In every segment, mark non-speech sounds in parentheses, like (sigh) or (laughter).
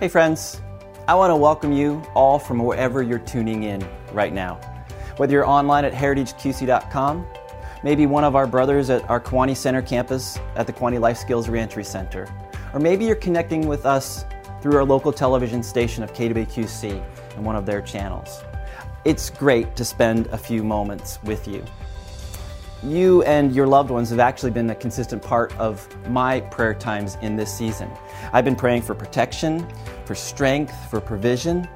Hey, friends. I want to welcome you all from wherever you're tuning in right now. Whether you're online at heritageqc.com, maybe one of our brothers at our Kewanee Center campus at the Kewanee Life Skills Reentry Center, or maybe you're connecting with us through our local television station of KWQC and one of their channels. It's great to spend a few moments with you. You and your loved ones have actually been a consistent part of my prayer times in this season. I've been praying for protection, for strength, for provision,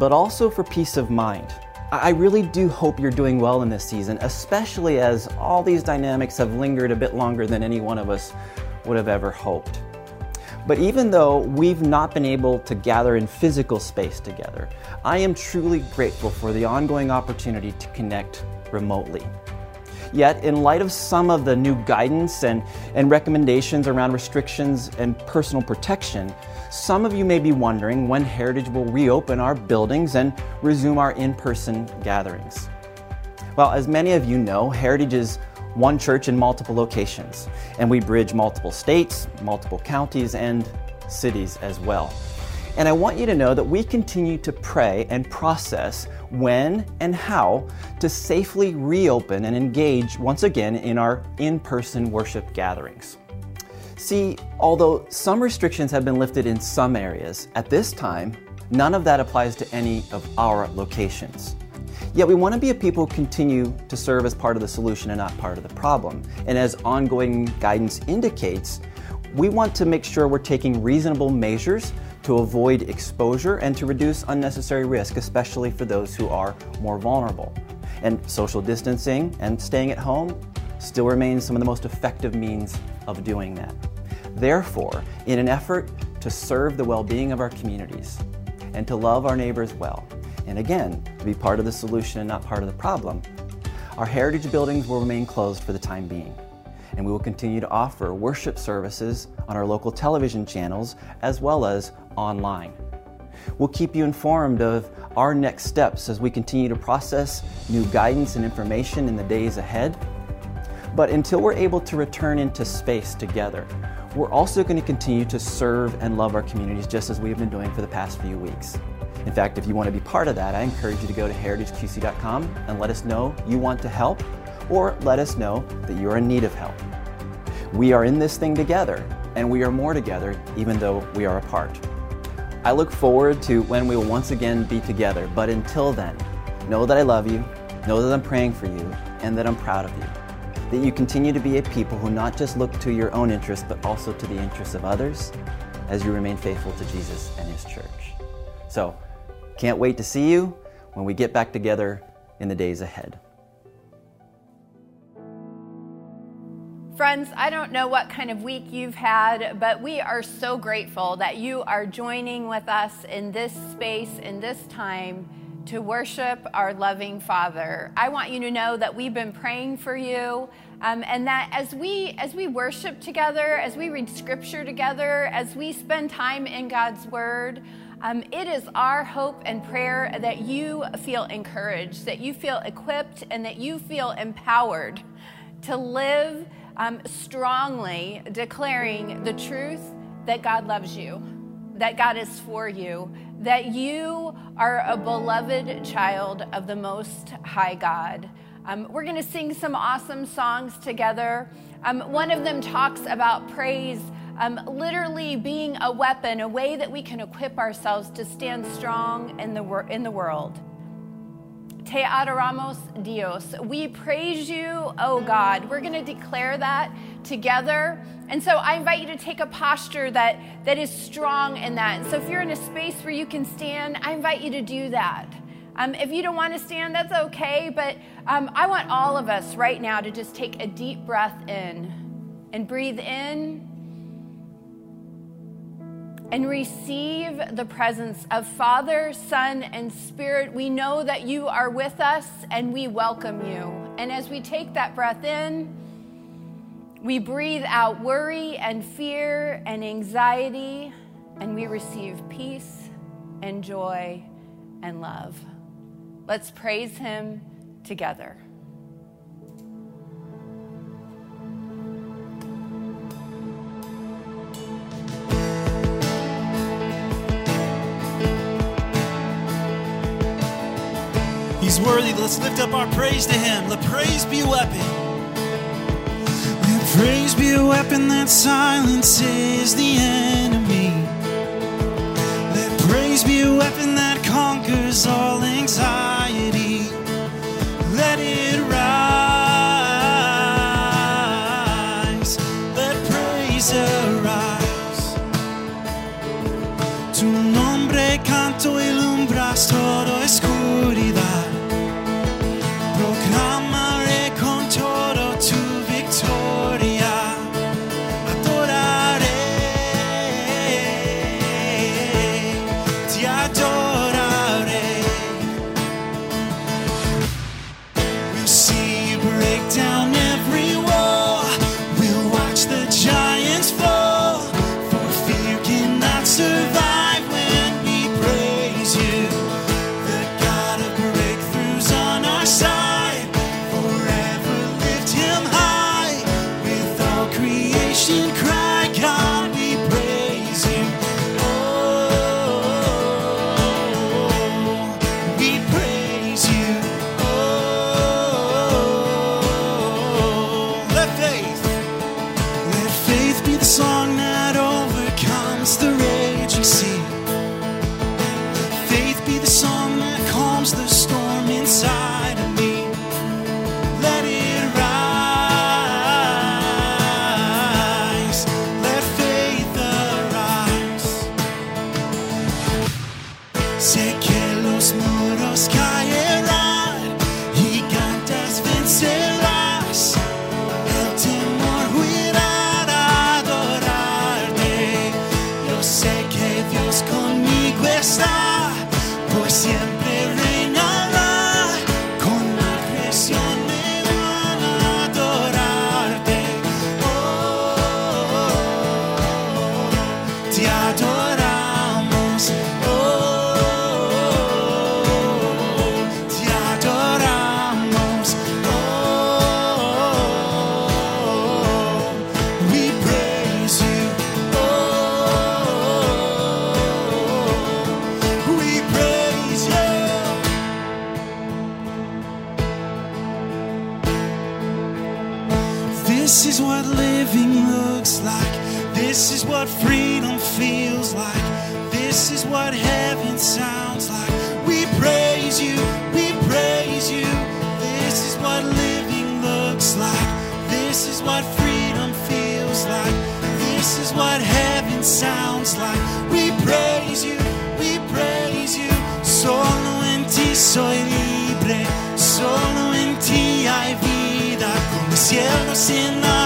but also for peace of mind. I really do hope you're doing well in this season, especially as all these dynamics have lingered a bit longer than any one of us would have ever hoped. But even though we've not been able to gather in physical space together, I am truly grateful for the ongoing opportunity to connect remotely. Yet, in light of some of the new guidance and, and recommendations around restrictions and personal protection, some of you may be wondering when Heritage will reopen our buildings and resume our in person gatherings. Well, as many of you know, Heritage is one church in multiple locations, and we bridge multiple states, multiple counties, and cities as well. And I want you to know that we continue to pray and process when and how to safely reopen and engage once again in our in person worship gatherings. See, although some restrictions have been lifted in some areas, at this time, none of that applies to any of our locations. Yet we want to be a people who continue to serve as part of the solution and not part of the problem. And as ongoing guidance indicates, we want to make sure we're taking reasonable measures to avoid exposure and to reduce unnecessary risk, especially for those who are more vulnerable. And social distancing and staying at home still remains some of the most effective means of doing that. Therefore, in an effort to serve the well being of our communities and to love our neighbors well, and again, to be part of the solution and not part of the problem, our heritage buildings will remain closed for the time being and we will continue to offer worship services on our local television channels as well as online. We'll keep you informed of our next steps as we continue to process new guidance and information in the days ahead. But until we're able to return into space together, we're also going to continue to serve and love our communities just as we've been doing for the past few weeks. In fact, if you want to be part of that, I encourage you to go to heritageqc.com and let us know you want to help or let us know that you're in need of help. We are in this thing together, and we are more together even though we are apart. I look forward to when we will once again be together, but until then, know that I love you, know that I'm praying for you, and that I'm proud of you. That you continue to be a people who not just look to your own interests, but also to the interests of others as you remain faithful to Jesus and His church. So, can't wait to see you when we get back together in the days ahead. Friends, I don't know what kind of week you've had, but we are so grateful that you are joining with us in this space, in this time, to worship our loving Father. I want you to know that we've been praying for you. Um, and that as we as we worship together, as we read Scripture together, as we spend time in God's Word, um, it is our hope and prayer that you feel encouraged, that you feel equipped, and that you feel empowered to live um, strongly declaring the truth that God loves you, that God is for you, that you are a beloved child of the Most High God. Um, we're going to sing some awesome songs together. Um, one of them talks about praise. Um, literally being a weapon, a way that we can equip ourselves to stand strong in the, wor- in the world. Te adoramos Dios. We praise you, oh God. We're going to declare that together. And so I invite you to take a posture that, that is strong in that. And so if you're in a space where you can stand, I invite you to do that. Um, if you don't want to stand, that's okay. But um, I want all of us right now to just take a deep breath in and breathe in and receive the presence of Father, Son, and Spirit. We know that you are with us and we welcome you. And as we take that breath in, we breathe out worry and fear and anxiety, and we receive peace and joy and love. Let's praise Him together. worthy. Let's lift up our praise to Him. Let praise be a weapon. Let praise be a weapon that silences the enemy. Let praise be a weapon that conquers all anxiety. Let it rise. Let praise arise. Tu nombre canto ilumbras todo. cielos sin nada.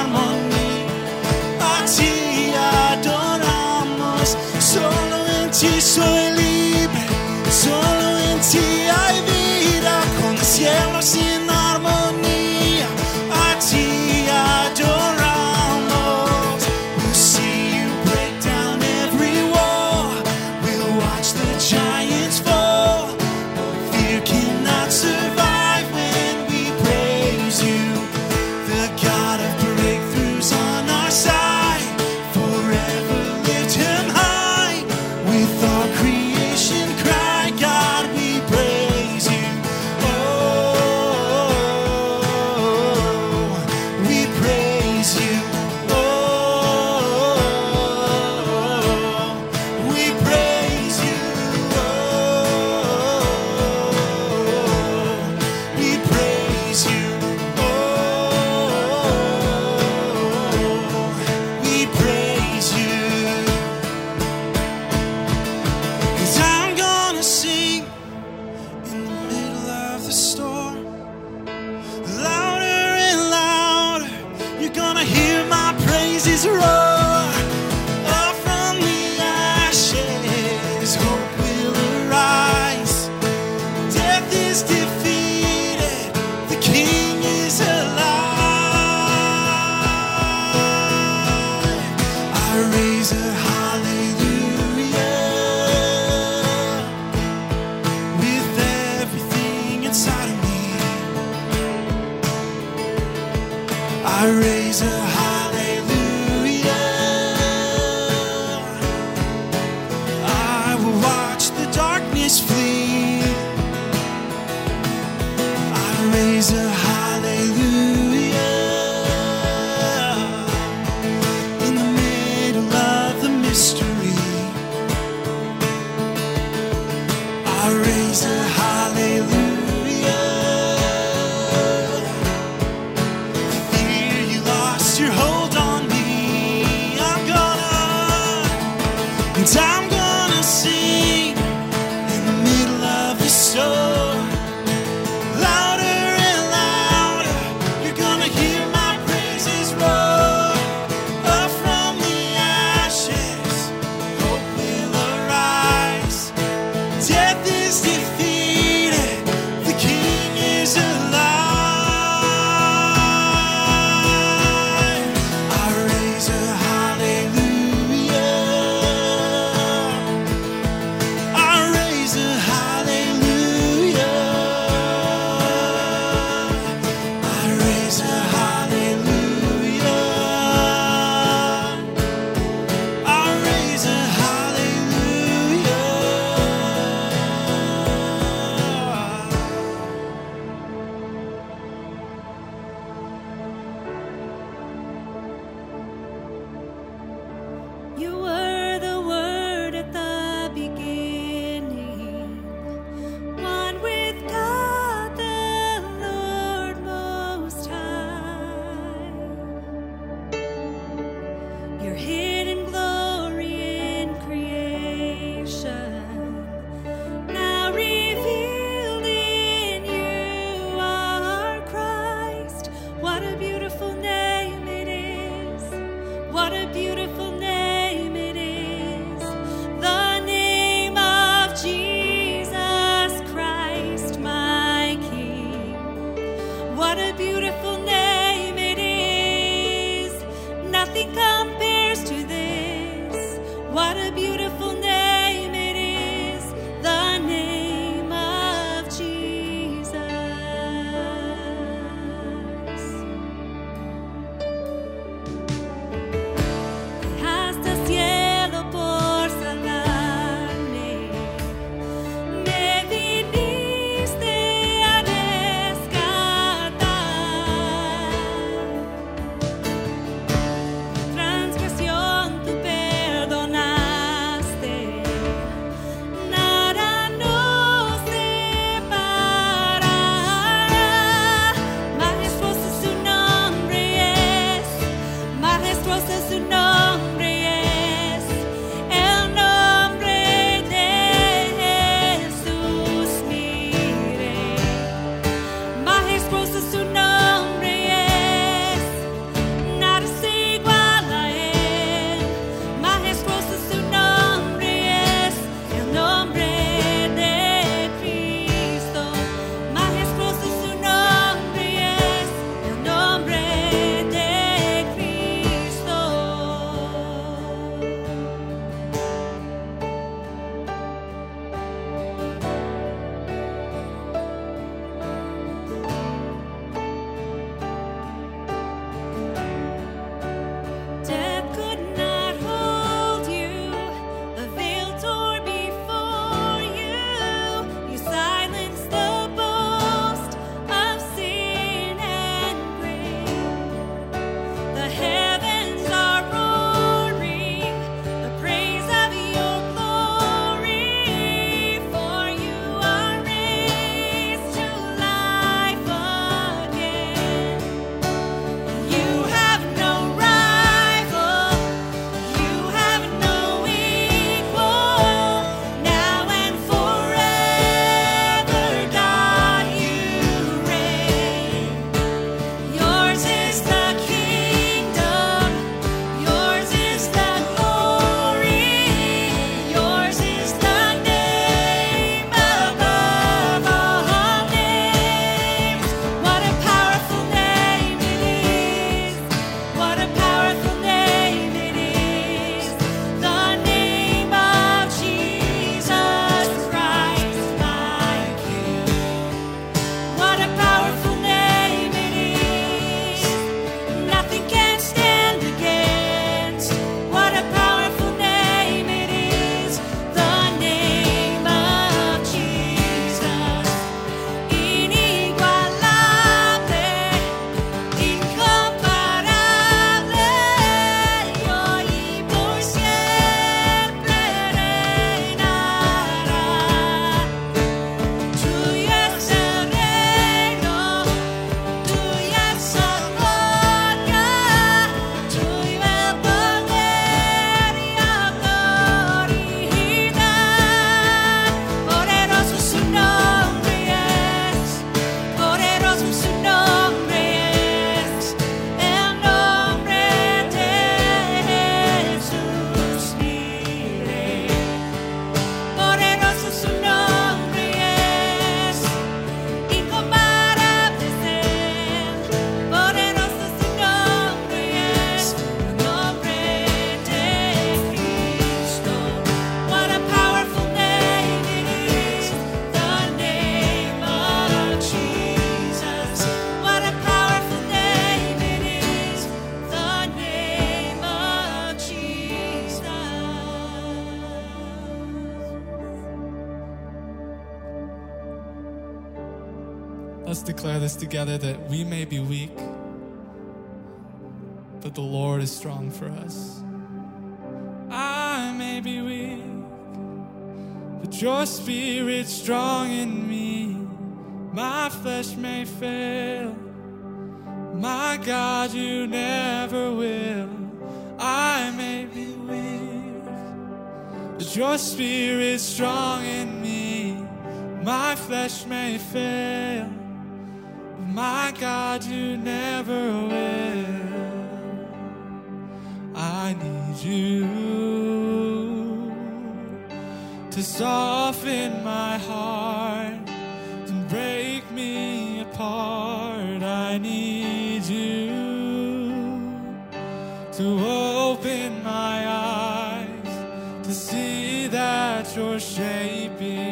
May fail, but my God, you never will. I need you to soften my heart and break me apart. I need you to open my eyes to see that you're shaping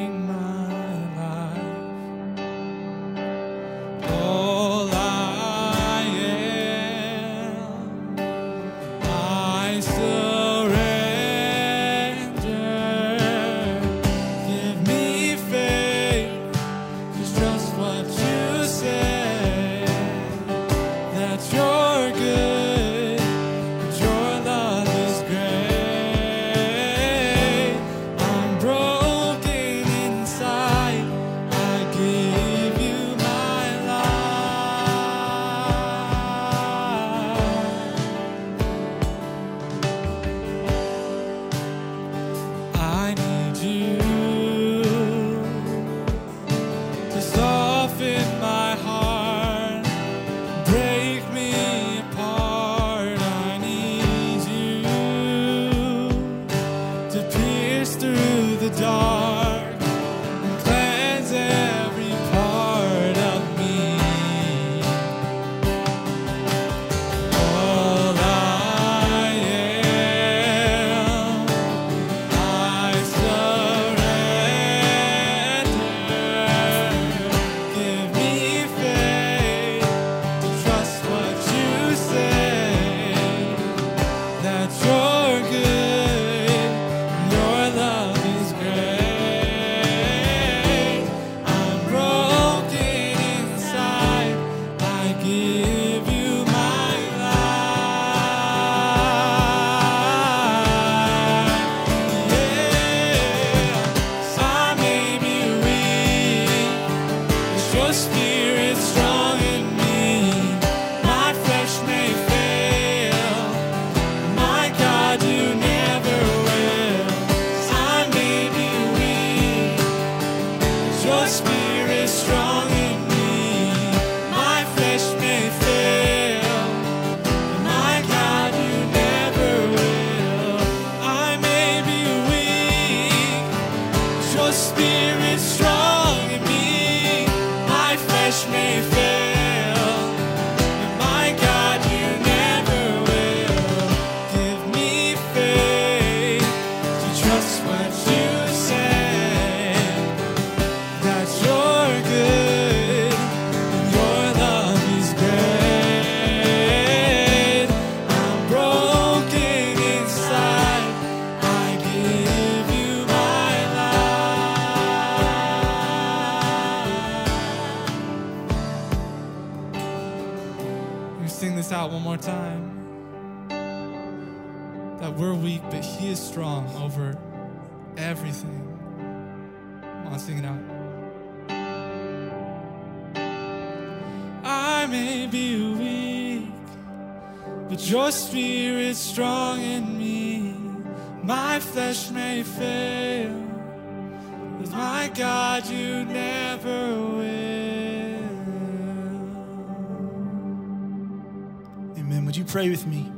Would you pray with me?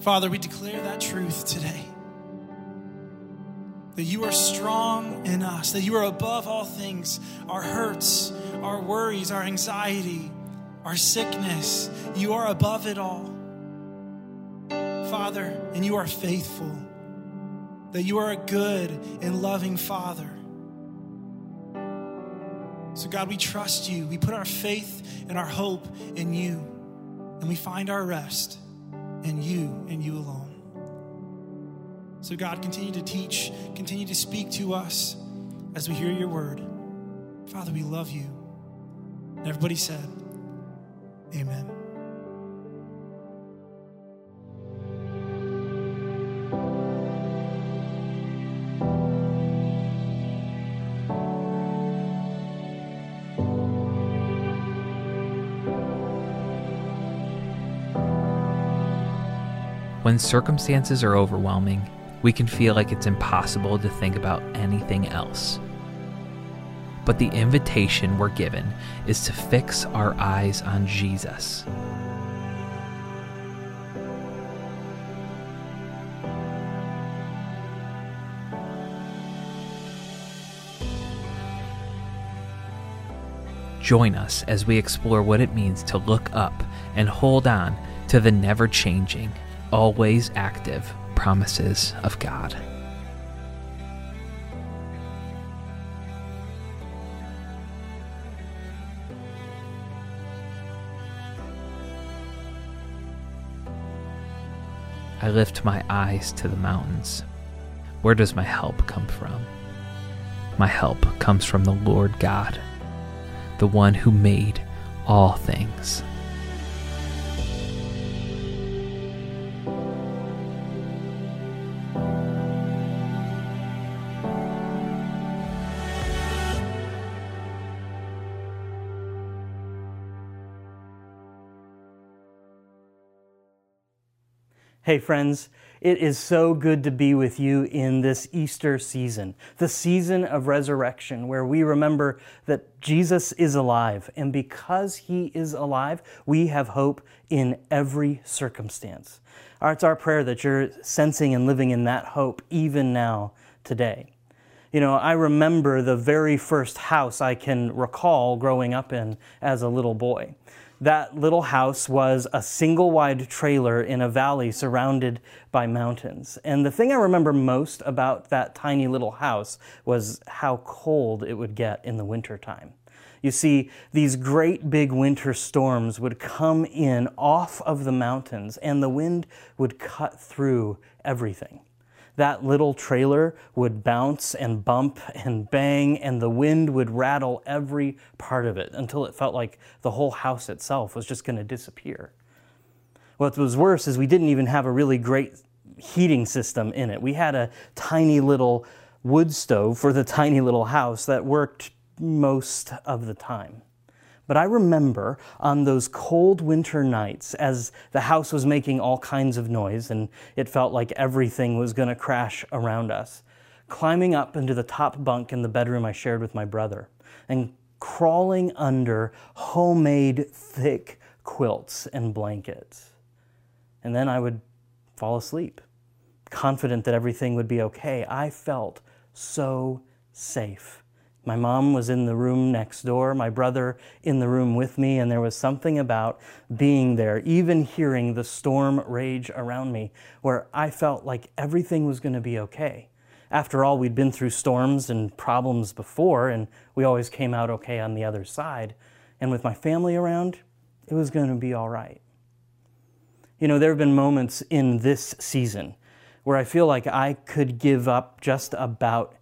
Father, we declare that truth today. That you are strong in us, that you are above all things our hurts, our worries, our anxiety, our sickness. You are above it all. Father, and you are faithful, that you are a good and loving Father. So, God, we trust you. We put our faith and our hope in you, and we find our rest in you and you alone. So, God, continue to teach, continue to speak to us as we hear your word. Father, we love you. And everybody said, Amen. When circumstances are overwhelming, we can feel like it's impossible to think about anything else. But the invitation we're given is to fix our eyes on Jesus. Join us as we explore what it means to look up and hold on to the never changing, always active promises of God. I lift my eyes to the mountains. Where does my help come from? My help comes from the Lord God, the one who made all things. Hey, friends, it is so good to be with you in this Easter season, the season of resurrection, where we remember that Jesus is alive. And because he is alive, we have hope in every circumstance. It's our prayer that you're sensing and living in that hope even now, today. You know, I remember the very first house I can recall growing up in as a little boy. That little house was a single wide trailer in a valley surrounded by mountains. And the thing I remember most about that tiny little house was how cold it would get in the wintertime. You see, these great big winter storms would come in off of the mountains, and the wind would cut through everything that little trailer would bounce and bump and bang, and the wind would rattle every part of it until it felt like the whole house itself was just going to disappear. What was worse is we didn't even have a really great heating system in it. We had a tiny little wood stove for the tiny little house that worked most of the time. But I remember on those cold winter nights, as the house was making all kinds of noise and it felt like everything was going to crash around us, climbing up into the top bunk in the bedroom I shared with my brother and crawling under homemade thick quilts and blankets. And then I would fall asleep, confident that everything would be okay. I felt so safe. My mom was in the room next door, my brother in the room with me, and there was something about being there, even hearing the storm rage around me, where I felt like everything was going to be okay. After all, we'd been through storms and problems before, and we always came out okay on the other side. And with my family around, it was going to be all right. You know, there have been moments in this season where I feel like I could give up just about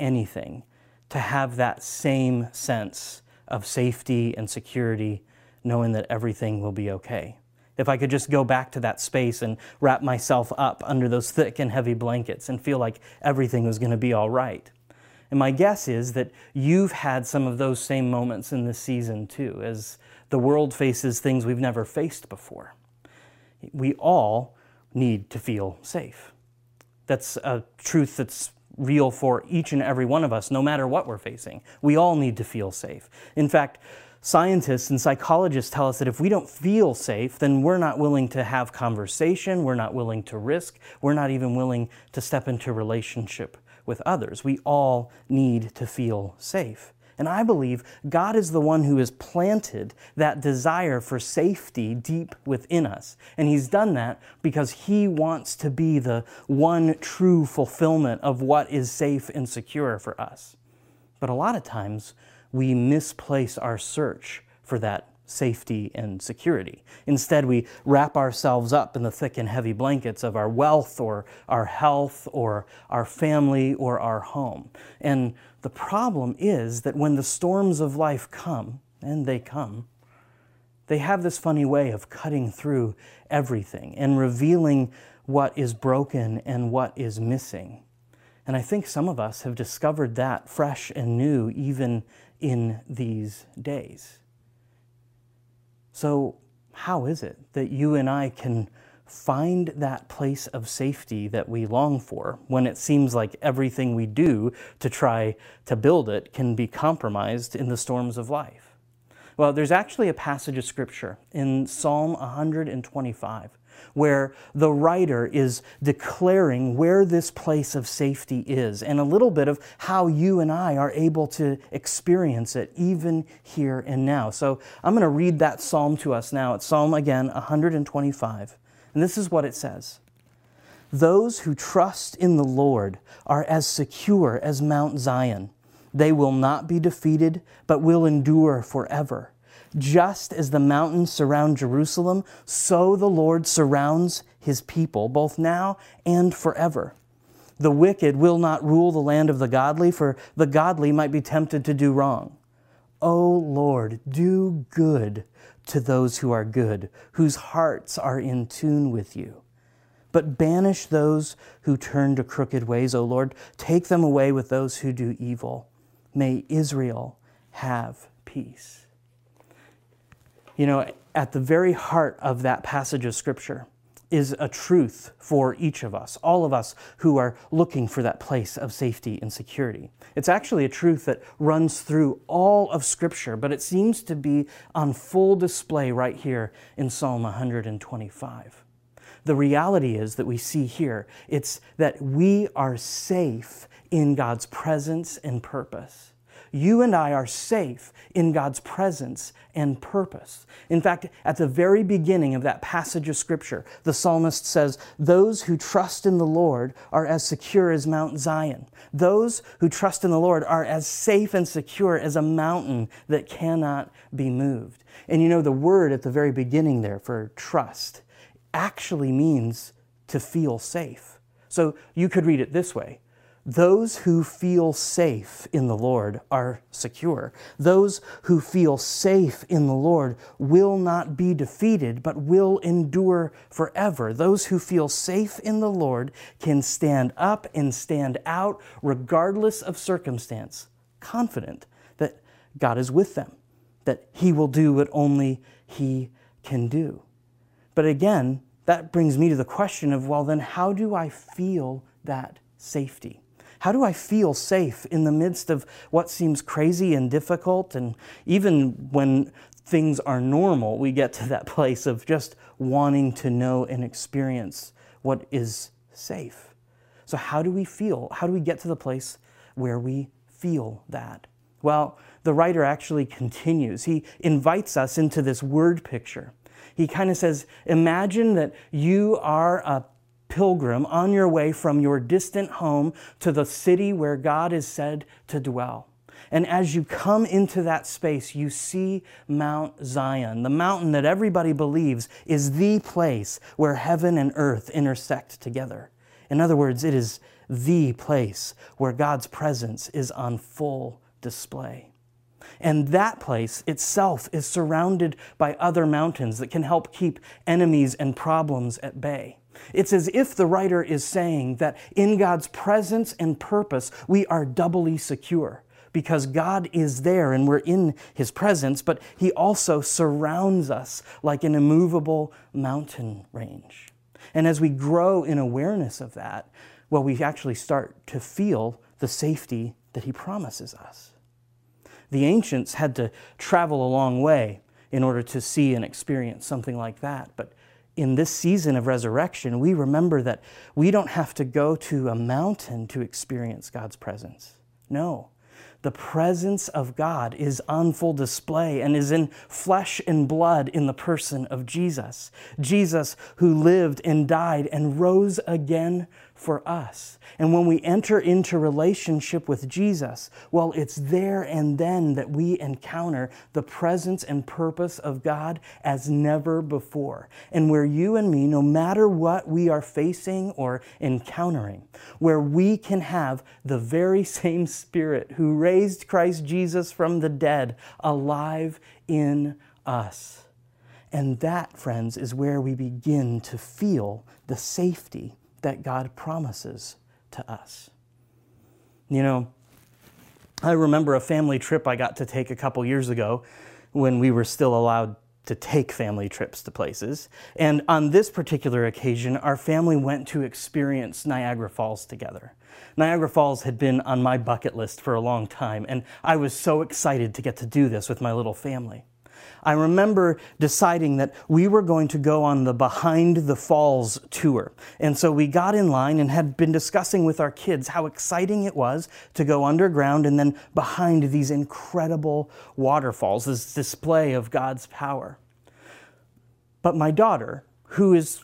anything to have that same sense of safety and security, knowing that everything will be okay. If I could just go back to that space and wrap myself up under those thick and heavy blankets and feel like everything was going to be all right. And my guess is that you've had some of those same moments in this season too, as the world faces things we've never faced before. We all need to feel safe. That's a truth that's real for each and every one of us, no matter what we're facing. We all need to feel safe. In fact, scientists and psychologists tell us that if we don't feel safe, then we're not willing to have conversation, we're not willing to risk, we're not even willing to step into relationship with others. We all need to feel safe. And I believe God is the one who has planted that desire for safety deep within us. And He's done that because He wants to be the one true fulfillment of what is safe and secure for us. But a lot of times we misplace our search for that safety and security. Instead, we wrap ourselves up in the thick and heavy blankets of our wealth or our health or our family or our home. And the problem is that when the storms of life come, and they come, they have this funny way of cutting through everything and revealing what is broken and what is missing. And I think some of us have discovered that fresh and new even in these days. So, how is it that you and I can find that place of safety that we long for when it seems like everything we do to try to build it can be compromised in the storms of life? Well, there's actually a passage of scripture in Psalm 125 where the writer is declaring where this place of safety is and a little bit of how you and I are able to experience it even here and now. So I'm going to read that psalm to us now. It's Psalm again 125. And this is what it says. Those who trust in the Lord are as secure as Mount Zion. They will not be defeated, but will endure forever. Just as the mountains surround Jerusalem, so the Lord surrounds his people, both now and forever. The wicked will not rule the land of the godly, for the godly might be tempted to do wrong. O Lord, do good to those who are good, whose hearts are in tune with you. But banish those who turn to crooked ways, O Lord. Take them away with those who do evil. May Israel have peace. You know, at the very heart of that passage of Scripture is a truth for each of us, all of us who are looking for that place of safety and security. It's actually a truth that runs through all of Scripture, but it seems to be on full display right here in Psalm 125. The reality is that we see here, it's that we are safe in God's presence and purpose you and I are safe in God's presence and purpose. In fact, at the very beginning of that passage of Scripture, the psalmist says, Those who trust in the Lord are as secure as Mount Zion. Those who trust in the Lord are as safe and secure as a mountain that cannot be moved. And you know, the word at the very beginning there for trust actually means to feel safe. So you could read it this way those who feel safe in the Lord are secure. Those who feel safe in the Lord will not be defeated, but will endure forever. Those who feel safe in the Lord can stand up and stand out regardless of circumstance, confident that God is with them, that He will do what only He can do. But again, that brings me to the question of well, then, how do I feel that safety? How do I feel safe in the midst of what seems crazy and difficult? And even when things are normal, we get to that (laughs) place of just wanting to know and experience what is safe. So, how do we feel? How do we get to the place where we feel that? Well, the writer actually continues. He invites us into this word picture. He kind of says, Imagine that you are a pilgrim on your way from your distant home to the city where God is said to dwell. And as you come into that space, you see Mount Zion, the mountain that everybody believes is the place where heaven and earth intersect together. In other words, it is the place where God's presence is on full display. And that place itself is surrounded by other mountains that can help keep enemies and problems at bay. It's as if the writer is saying that in God's presence and purpose, we are doubly secure because God is there and we're in His presence, but He also surrounds us like an immovable mountain range. And as we grow in awareness of that, well, we actually start to feel the safety that He promises us. The ancients had to travel a long way in order to see and experience something like that, but in this season of resurrection, we remember that we don't have to go to a mountain to experience God's presence. No. The presence of God is on full display and is in flesh and blood in the person of Jesus. Jesus, who lived and died and rose again for us. And when we enter into relationship with Jesus, well, it's there and then that we encounter the presence and purpose of God as never before. And where you and me, no matter what we are facing or encountering, where we can have the very (laughs) same Spirit who raised Christ Jesus from the dead alive in us. And that, friends, is where we begin to feel the safety that God promises to us. You know, I remember a family trip I got to take a couple years ago when we were still allowed to take family trips to places. And on this particular occasion, our family went to experience Niagara Falls together. Niagara Falls had been on my bucket list for a long time, and I was so excited to get to do this with my little family. I remember deciding that we were going to go on the Behind the Falls tour. And so we got in line and had been discussing with our kids how exciting it was to go underground and then behind these incredible waterfalls, this display of God's power. But my daughter, who is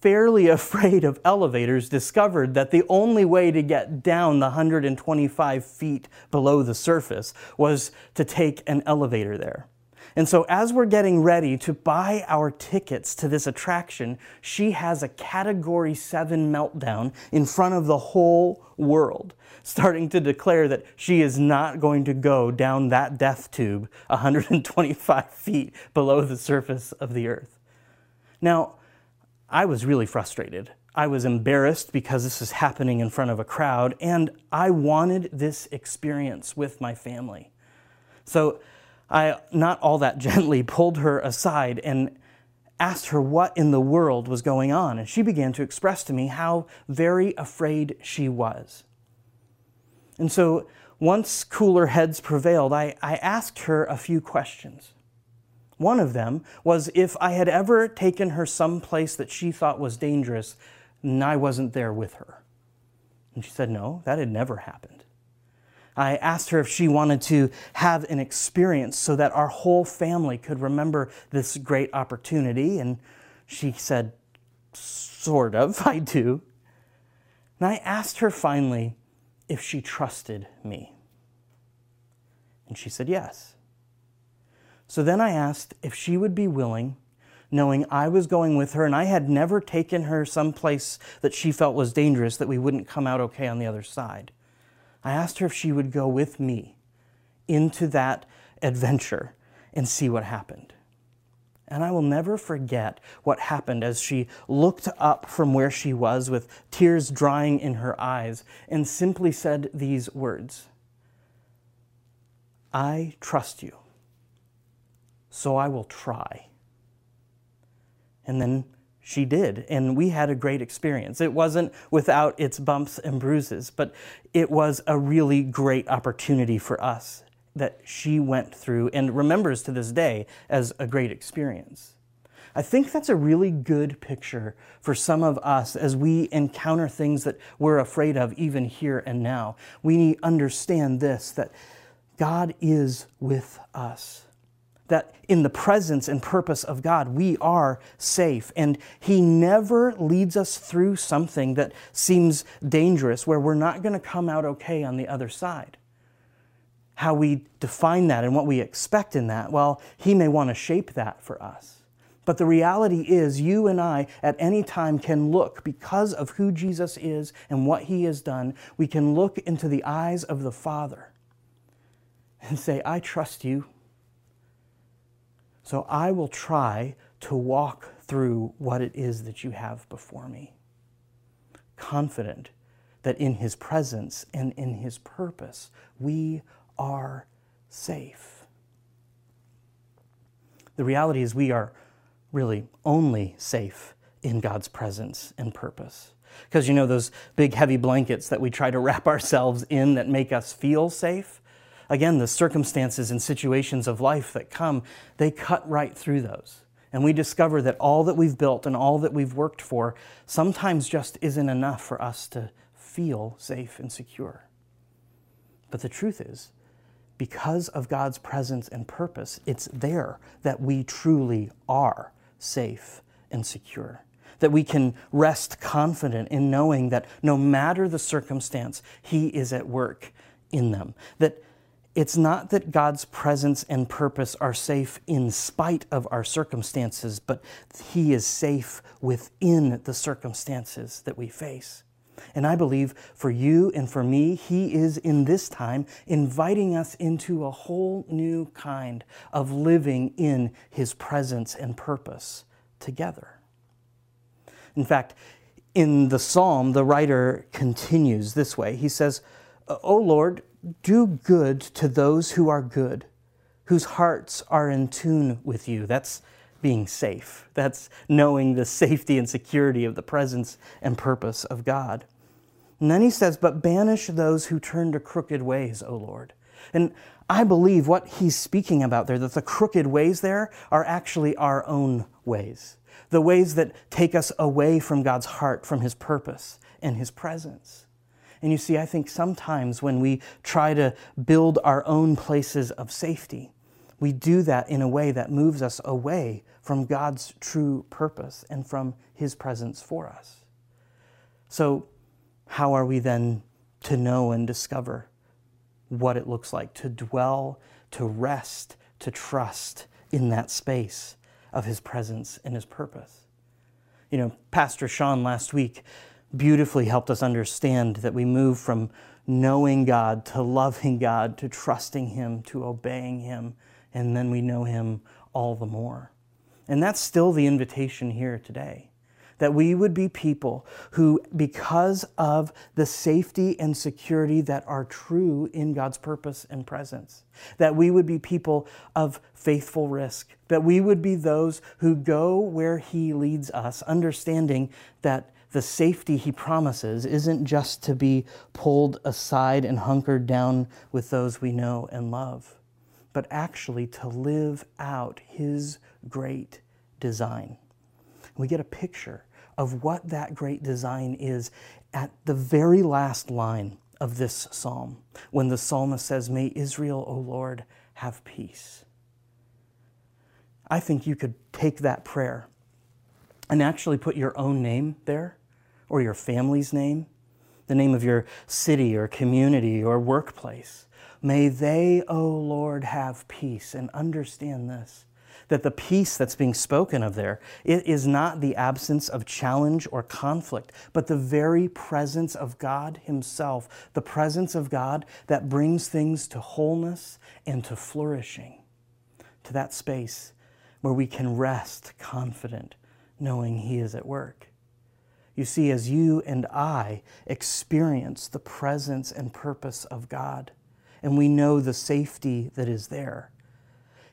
fairly (laughs) afraid of elevators, discovered that the only way to get down the 125 feet below the surface was to take an elevator there. And so, as we're getting ready to buy our tickets to this attraction, she has a category seven meltdown in front of the whole world, starting to declare that she is not going to go down that death tube 125 feet below the surface of the earth. Now, I was really frustrated. I was embarrassed because this is happening in front of a crowd, and I wanted this experience with my family. So, I, not all that (laughs) gently, pulled her aside and asked her what in the world was going on. And she began to express to me how very afraid she was. And so, once cooler heads prevailed, I, I asked her a few questions. One of them was if I had ever taken her someplace that she thought was dangerous and I wasn't there with her. And she said, No, that had never happened. I asked her if she wanted to have an experience so that our whole family could remember this great opportunity. And she said, Sort of, (laughs) I do. And I asked her finally if she trusted me. And she said yes. So then I asked if she would be willing, knowing I was going with her and I had never taken her someplace that she felt was dangerous, that we wouldn't come out okay on the other side. I asked her if she would go with me into that adventure and see what happened. And I will never forget what happened as she looked up from where she was with tears drying in her eyes and simply said these words I trust you, so I will try. And then she did, and we had a great experience. It wasn't without its bumps and bruises, but it was a really great opportunity for us that she went through and remembers to this day as a great experience. I think that's a really good picture for some of us as we encounter things that we're afraid of, even here and now. We understand this that God is with us that in the presence and purpose of God, we are safe. And He never leads us through something that seems dangerous where we're not going to come out okay on the other side. How we define that and what we expect in that, well, He may want to shape that for us. But the reality is, you and I at any time can look, because of who Jesus is and what He has done, we can look into the eyes of the Father and say, I trust you. So I will try to walk through what it is that you have before me, confident that in His presence and in His purpose, we are safe. The reality is, we are really only safe in God's presence and purpose. Because you know, those big heavy blankets that we try to wrap (laughs) ourselves in that make us feel safe, again, the circumstances and situations of life that come, they cut right through those. And we discover that all that we've built and all that we've worked for sometimes just isn't enough for us to feel safe and secure. But the truth is, because of God's presence and purpose, it's there that we truly are safe and secure. that we can rest confident in knowing that no matter the circumstance, He is at work in them. That it's not that God's presence and purpose are safe in spite of our circumstances, but He is safe within the circumstances that we face. And I believe for you and for me, He is in this time inviting us into a whole new kind of living in His presence and purpose together. In fact, in the psalm, the writer continues this way He says, O Lord, do good to those who are good, whose hearts are in tune with you. That's being safe. That's knowing the safety and security of the presence and purpose of God. And then he says, But banish those who turn to crooked ways, O Lord. And I believe what he's speaking about there, that the crooked ways there are actually our own ways, the ways that take us away from God's heart, from his purpose and his presence. And you see, I think sometimes when we try to build our own places of safety, we do that in a way that moves us away from God's true purpose and from his presence for us. So, how are we then to know and discover what it looks like to dwell, to rest, to trust in that space of His presence and His purpose? You know, Pastor Sean last week beautifully helped us understand that we move from knowing God to loving God to trusting Him to obeying Him, and then we know Him all the more. And that's still the invitation here today that we would be people who, because of the safety and security that are true in God's purpose and presence, that we would be people of faithful risk, that we would be those who go where He leads us, understanding that the safety He promises isn't just to be pulled aside and hunkered down with those we know and love, but actually to live out His great design. We get a picture of what that great design is at the very last line of this psalm when the psalmist says, May Israel, O Lord, have peace. I think you could take that prayer and actually put your own name there or your family's name, the name of your city or community or workplace. May they, O Lord, have peace and understand this that the peace that's being spoken of there it is not the absence of challenge or conflict, but the very presence of God Himself, the presence of God that brings things to wholeness and to flourishing, to that space where we can rest confident, knowing He is at work. You see, as you and I experience the presence and purpose of God, and we know the safety that is there,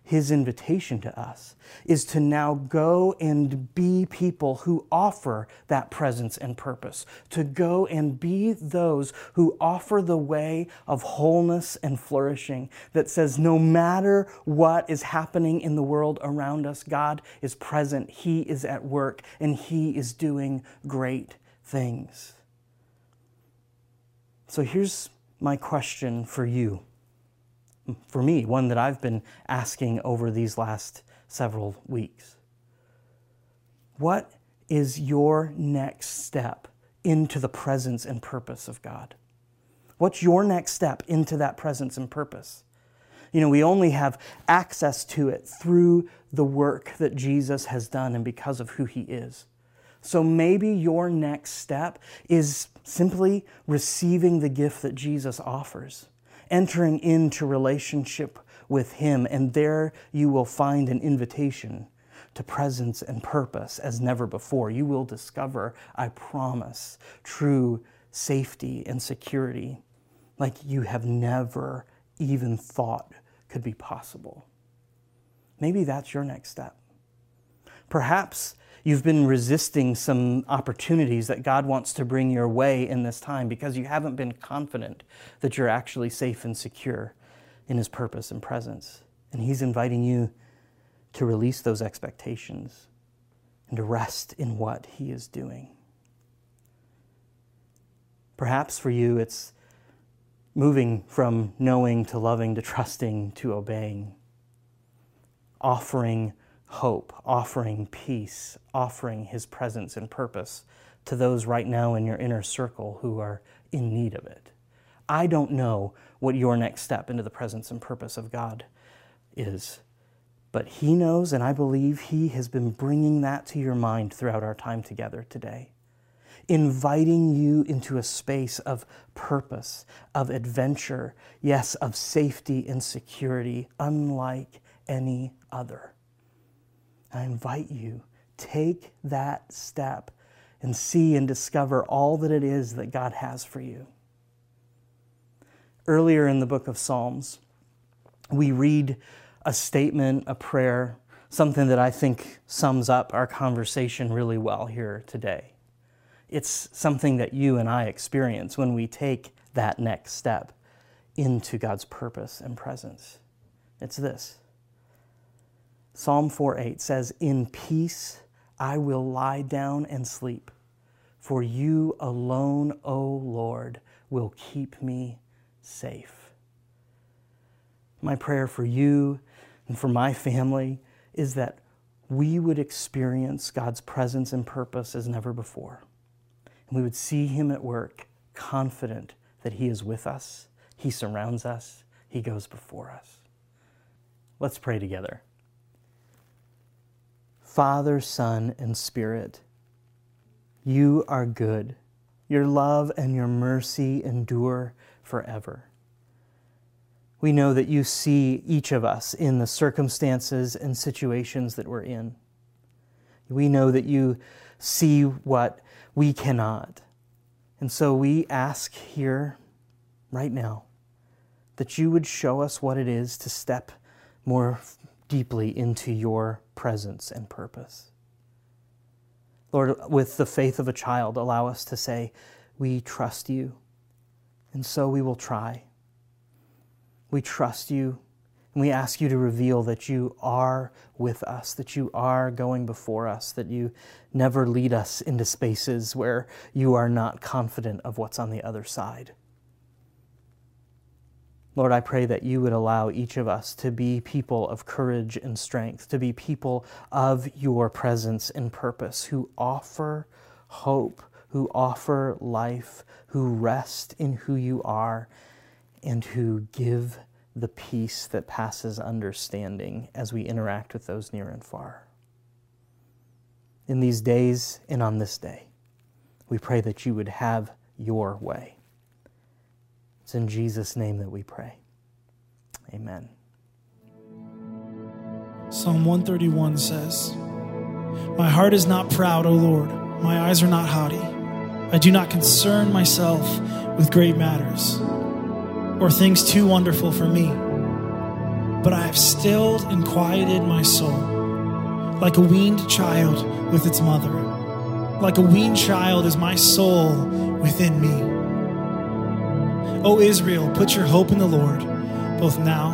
his invitation to us is to now go and be people who offer that presence and purpose, to go and be those who offer the way of wholeness and flourishing that says no matter what is happening in the world around us, God is present, He is at work, and He is doing great things. So here's my question for you for me, one that I've been asking over these last several weeks. What is your next step into the presence and purpose of God? What's your next step into that presence and purpose? You know, we only have access to it through the work that Jesus has done and because of who he is. So maybe your next step is simply receiving the gift that Jesus offers entering into relationship with Him, and there you will find an invitation to presence and purpose as never before. You will discover, I promise, true safety and security like you have never even thought could be possible. Maybe that's your next step. Perhaps You've been resisting some opportunities that God wants to bring your way in this time because you haven't been confident that you're actually safe and secure in His purpose and presence. And He's inviting you to release those expectations and to rest in what He is doing. Perhaps for you, it's moving from knowing to loving to trusting to obeying, offering hope, offering peace, offering his presence and purpose to those right now in your inner circle who are in need of it. I don't know what your next step into the presence and purpose of God is, but he knows, and I believe he has been bringing that to your mind throughout our time together today inviting you into a space of purpose, of adventure, yes, of safety and security, unlike any other. I invite you, take that step and see and discover all that it is that God has for you. Earlier in the book of Psalms, we read a statement, a prayer, something that I think sums up our conversation really well here today. It's something that you and I experience when we take that next step into God's purpose and presence. It's this Psalm 4:8 says, In peace I will lie down and sleep, for you alone, O Lord, will keep me safe. My prayer for you and for my family is that we would experience God's presence and purpose as never before and we would see Him at work, confident that He is with us, He surrounds us, He goes before us. Let's pray together. Father, Son, and Spirit, you are good. Your love and your mercy endure forever. We know that you see each of us in the circumstances and situations that we're in. We know that you see what we cannot. And so we ask here, right now, that you would show us what it is to step more deeply into your presence and purpose. Lord, with the faith of a child, allow us to say, We trust you, and so we will try. We trust you and we ask you to reveal that you are with us, that you are going before us, that you never lead us into spaces where you are not confident of what's on the other side. Lord, I pray that you would allow each of us to be people of courage and strength, to be people of your presence and purpose, who offer hope, who offer life, who rest in who you are, and who give the peace that passes understanding as we interact with those near and far. In these days and on this day, we pray that you would have your way. It's in Jesus' name that we pray. Amen. Psalm 131 says, My heart is not proud, O Lord. My eyes are not haughty. I do not concern myself with great matters or things too wonderful for me. But I have stilled and quieted my soul, like a weaned child with its mother. Like a weaned child is my soul within me. O Israel, put your hope in the Lord, both now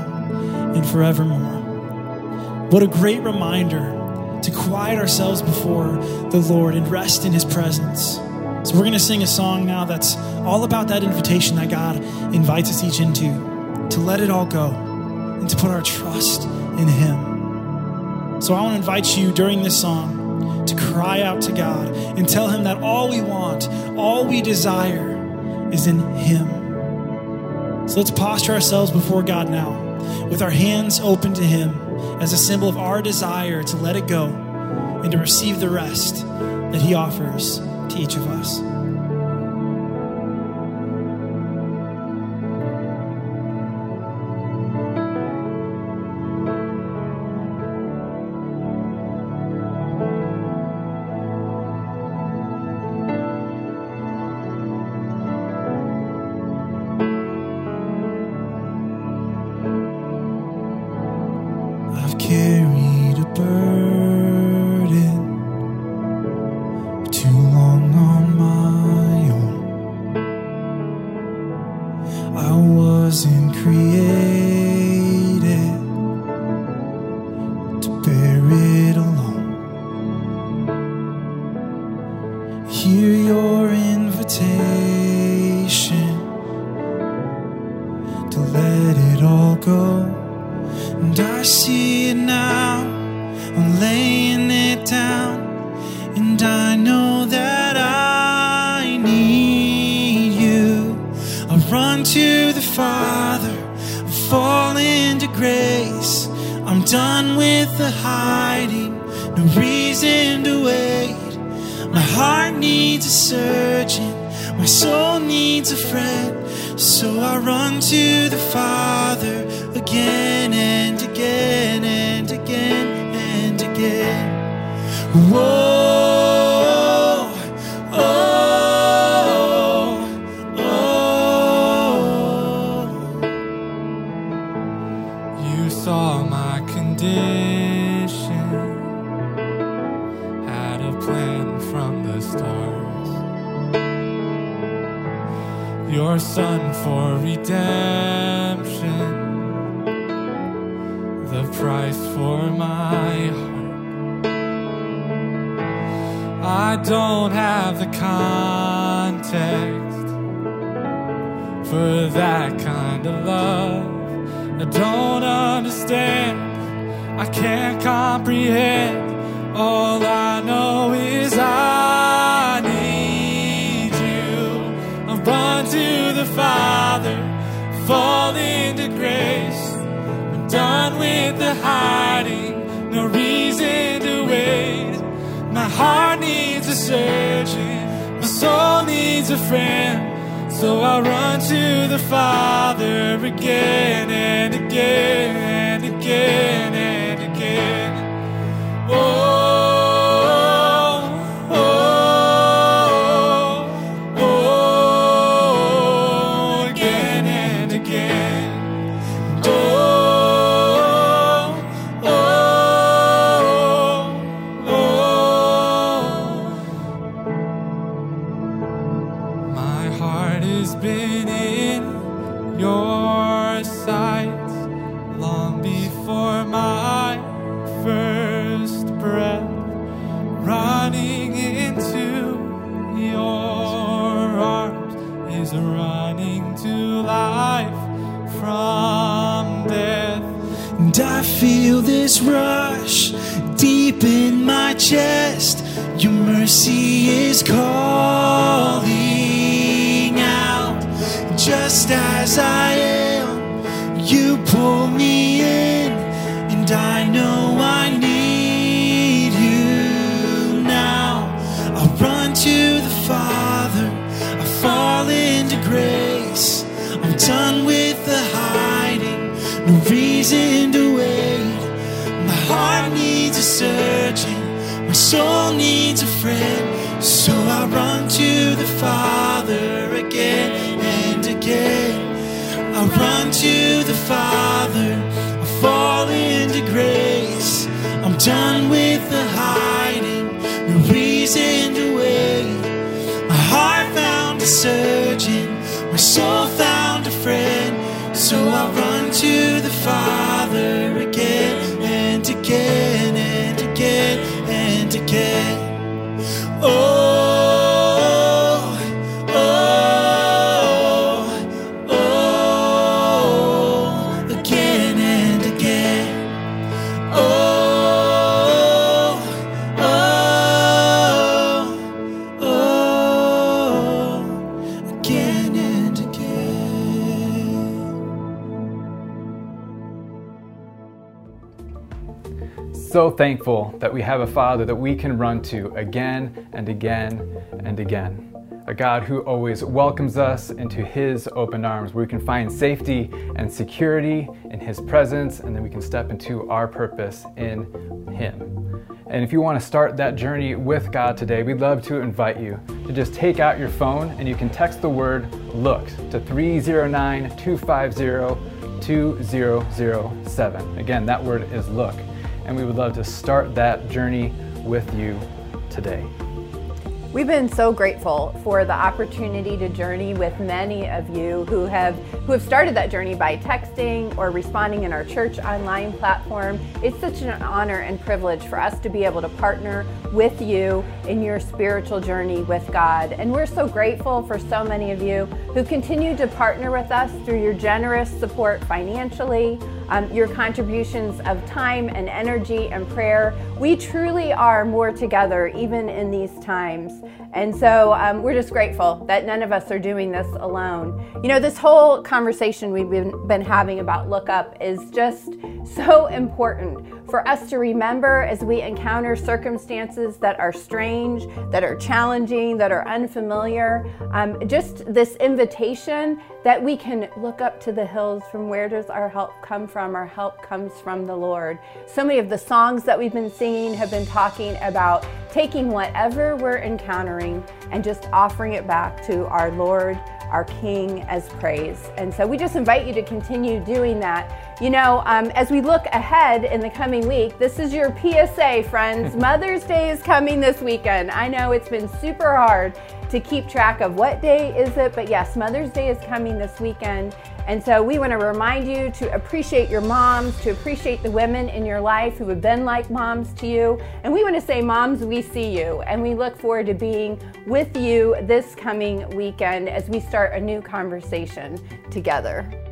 and forevermore. What a great reminder to quiet ourselves before the Lord and rest in his presence. So we're going to sing a song now that's all about that invitation that God invites us each into to let it all go and to put our trust in Him. So I want to invite you during this song to cry out to God and tell Him that all we want, all we desire is in Him. So let's posture ourselves before God now with our hands open to Him as a symbol of our desire to let it go and to receive the rest that He offers to each of us. I don't have the context for that kind of love. I don't understand, I can't comprehend. All I know is I need you. I run to the Father, fall into grace. I'm done with the hiding, no reason to wait. My heart surgeon, my soul needs a friend. So I run to the Father again and again and again and again. Oh, chest. Your mercy is calling out. Just as I am, you pull me in. And I know I need you now. I run to the Father, I fall into grace. I'm done with the hiding, no reason to soul needs a friend. So I run to the Father again and again. I run to the Father, I fall into grace. I'm done with the hiding, no reason to wait. My heart found a surgeon, my soul found a friend. So I run to the Father again. Oh, So thankful that we have a Father that we can run to again and again and again. A God who always welcomes us into His open arms, where we can find safety and security in His presence, and then we can step into our purpose in Him. And if you want to start that journey with God today, we'd love to invite you to just take out your phone and you can text the word LOOK to 309 250 2007. Again, that word is look. And we would love to start that journey with you today. We've been so grateful for the opportunity to journey with many of you who have who have started that journey by texting or responding in our church online platform. It's such an honor and privilege for us to be able to partner with you in your spiritual journey with God. And we're so grateful for so many of you who continue to partner with us through your generous support financially, um, your contributions of time and energy and prayer. We truly are more together even in these times. And so um, we're just grateful that none of us are doing this alone. You know, this whole conversation we've been, been having about Look Up is just so important for us to remember as we encounter circumstances that are strange, that are challenging, that are unfamiliar. Um, just this invitation that we can look up to the hills from where does our help come from? Our help comes from the Lord. So many of the songs that we've been singing have been talking about taking whatever we're encountering and just offering it back to our Lord our King as praise. And so we just invite you to continue doing that. You know, um, as we look ahead in the coming week, this is your PSA, friends. (laughs) Mother's Day is coming this weekend. I know it's been super hard to keep track of what day is it, but yes, Mother's Day is coming this weekend. And so we want to remind you to appreciate your moms, to appreciate the women in your life who have been like moms to you. And we want to say, Moms, we see you. And we look forward to being with you this coming weekend as we start a new conversation together.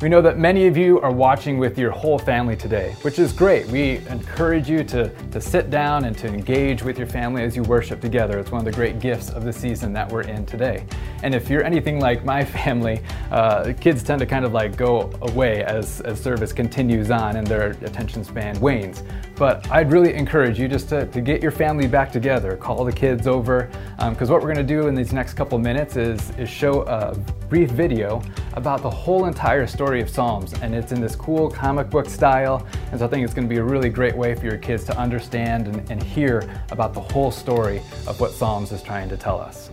We know that many of you are watching with your whole family today, which is great. We encourage you to, to sit down and to engage with your family as you worship together. It's one of the great gifts of the season that we're in today. And if you're anything like my (laughs) family, uh, kids tend to kind of like go away as, as service continues on and their attention span wanes. But I'd really encourage you just to, to get your family back together, call the kids over, because um, what we're going to do in these next couple minutes is, is show a brief video about the whole entire story of Psalms, and it's in this cool comic book style. And so I think it's going to be a really great way for your kids to understand and, and hear about the whole story of what Psalms is trying to tell us.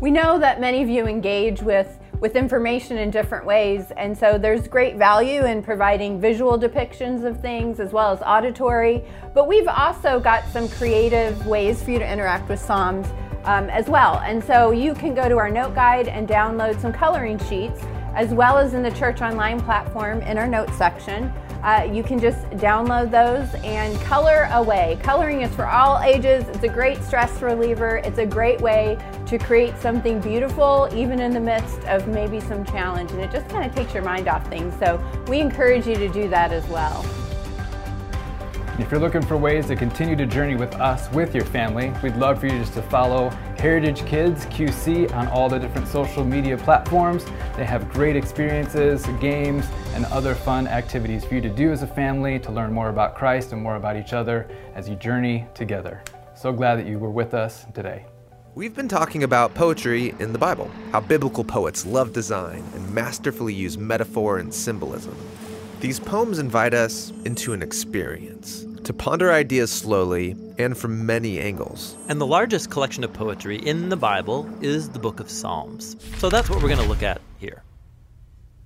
We know that many of you engage with with information in different ways. And so there's great value in providing visual depictions of things as well as auditory. But we've also got some creative ways for you to interact with Psalms um, as well. And so you can go to our note guide and download some coloring sheets as well as in the Church Online platform in our notes section. Uh, you can just download those and color away. Coloring is for all ages. It's a great stress reliever. It's a great way to create something beautiful, even in the midst of maybe some challenge. And it just kind of takes your mind off things. So we encourage you to do that as well. If you're looking for ways to continue to journey with us, with your family, we'd love for you just to follow Heritage Kids QC on all the different social media platforms. They have great experiences, games, and other fun activities for you to do as a family to learn more about Christ and more about each other as you journey together. So glad that you were with us today. We've been talking about poetry in the Bible, how biblical poets love design and masterfully use metaphor and symbolism. These poems invite us into an experience, to ponder ideas slowly and from many angles. And the largest collection of poetry in the Bible is the book of Psalms. So that's what we're going to look at here.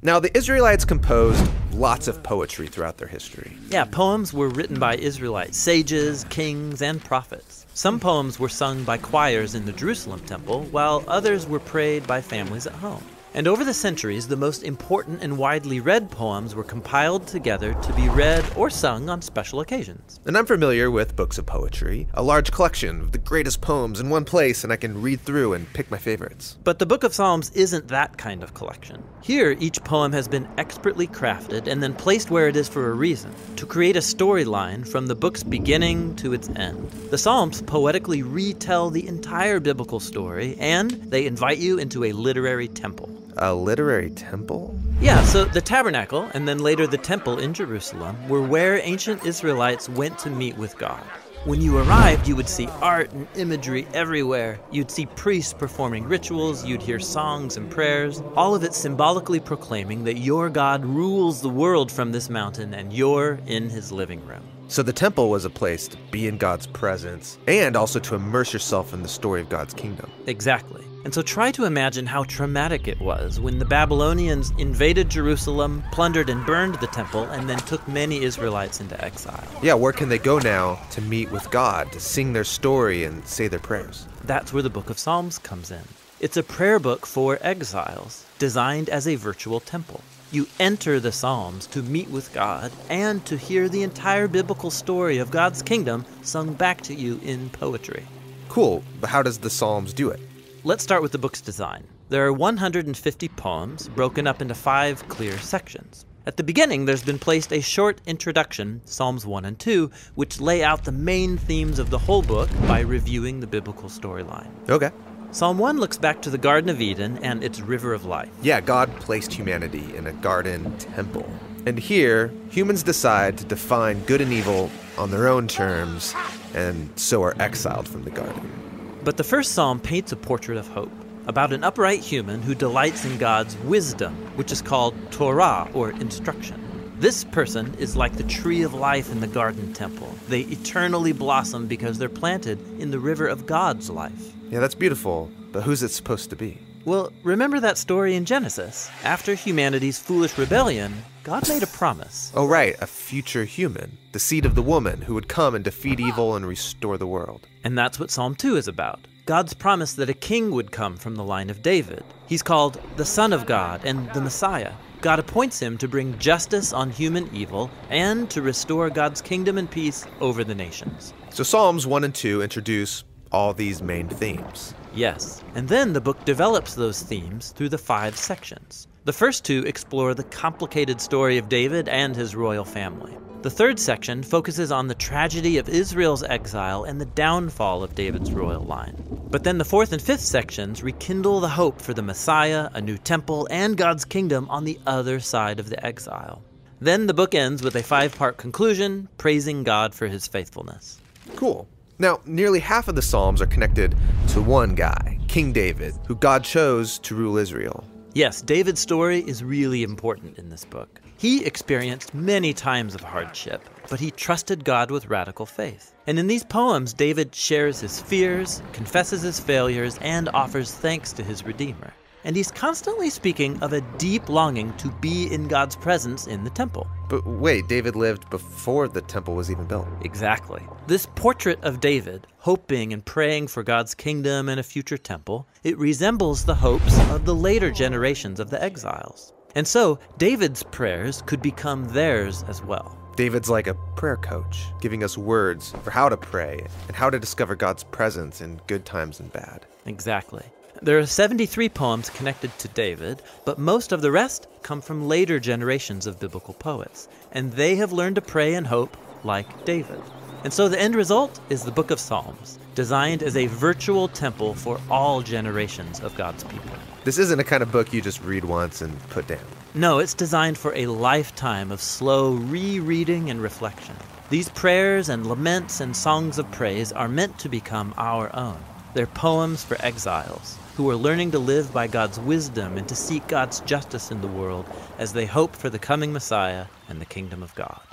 Now, the Israelites composed lots of poetry throughout their history. Yeah, poems were written by Israelite sages, kings, and prophets. Some poems were sung by choirs in the Jerusalem temple, while others were prayed by families at home. And over the centuries, the most important and widely read poems were compiled together to be read or sung on special occasions. And I'm familiar with books of poetry, a large collection of the greatest poems in one place, and I can read through and pick my favorites. But the Book of Psalms isn't that kind of collection. Here, each poem has been expertly crafted and then placed where it is for a reason to create a storyline from the book's beginning to its end. The Psalms poetically retell the entire biblical story, and they invite you into a literary temple. A literary temple? Yeah, so the tabernacle and then later the temple in Jerusalem were where ancient Israelites went to meet with God. When you arrived, you would see art and imagery everywhere. You'd see priests performing rituals, you'd hear songs and prayers, all of it symbolically proclaiming that your God rules the world from this mountain and you're in his living room. So the temple was a place to be in God's presence and also to immerse yourself in the story of God's kingdom. Exactly. And so try to imagine how traumatic it was when the Babylonians invaded Jerusalem, plundered and burned the temple, and then took many Israelites into exile. Yeah, where can they go now to meet with God, to sing their story and say their prayers? That's where the book of Psalms comes in. It's a prayer book for exiles, designed as a virtual temple. You enter the Psalms to meet with God and to hear the entire biblical story of God's kingdom sung back to you in poetry. Cool, but how does the Psalms do it? Let's start with the book's design. There are 150 poems broken up into five clear sections. At the beginning, there's been placed a short introduction, Psalms 1 and 2, which lay out the main themes of the whole book by reviewing the biblical storyline. Okay. Psalm 1 looks back to the Garden of Eden and its river of life. Yeah, God placed humanity in a garden temple. And here, humans decide to define good and evil on their own terms, and so are exiled from the garden. But the first psalm paints a portrait of hope about an upright human who delights in God's wisdom, which is called Torah or instruction. This person is like the tree of life in the garden temple. They eternally blossom because they're planted in the river of God's life. Yeah, that's beautiful, but who's it supposed to be? Well, remember that story in Genesis? After humanity's foolish rebellion, God made a promise. Oh, right, a future human, the seed of the woman who would come and defeat evil and restore the world. And that's what Psalm 2 is about. God's promise that a king would come from the line of David. He's called the Son of God and the Messiah. God appoints him to bring justice on human evil and to restore God's kingdom and peace over the nations. So Psalms 1 and 2 introduce all these main themes. Yes, and then the book develops those themes through the five sections. The first two explore the complicated story of David and his royal family. The third section focuses on the tragedy of Israel's exile and the downfall of David's royal line. But then the fourth and fifth sections rekindle the hope for the Messiah, a new temple, and God's kingdom on the other side of the exile. Then the book ends with a five part conclusion praising God for his faithfulness. Cool. Now, nearly half of the Psalms are connected to one guy, King David, who God chose to rule Israel. Yes, David's story is really important in this book. He experienced many times of hardship, but he trusted God with radical faith. And in these poems, David shares his fears, confesses his failures, and offers thanks to his Redeemer. And he's constantly speaking of a deep longing to be in God's presence in the temple. But wait, David lived before the temple was even built. Exactly. This portrait of David, hoping and praying for God's kingdom and a future temple, it resembles the hopes of the later generations of the exiles. And so, David's prayers could become theirs as well. David's like a prayer coach, giving us words for how to pray and how to discover God's presence in good times and bad. Exactly. There are 73 poems connected to David, but most of the rest come from later generations of biblical poets, and they have learned to pray and hope like David. And so the end result is the Book of Psalms, designed as a virtual temple for all generations of God's people. This isn't a kind of book you just read once and put down. No, it's designed for a lifetime of slow rereading and reflection. These prayers and laments and songs of praise are meant to become our own. They're poems for exiles who are learning to live by God's wisdom and to seek God's justice in the world as they hope for the coming Messiah and the kingdom of God.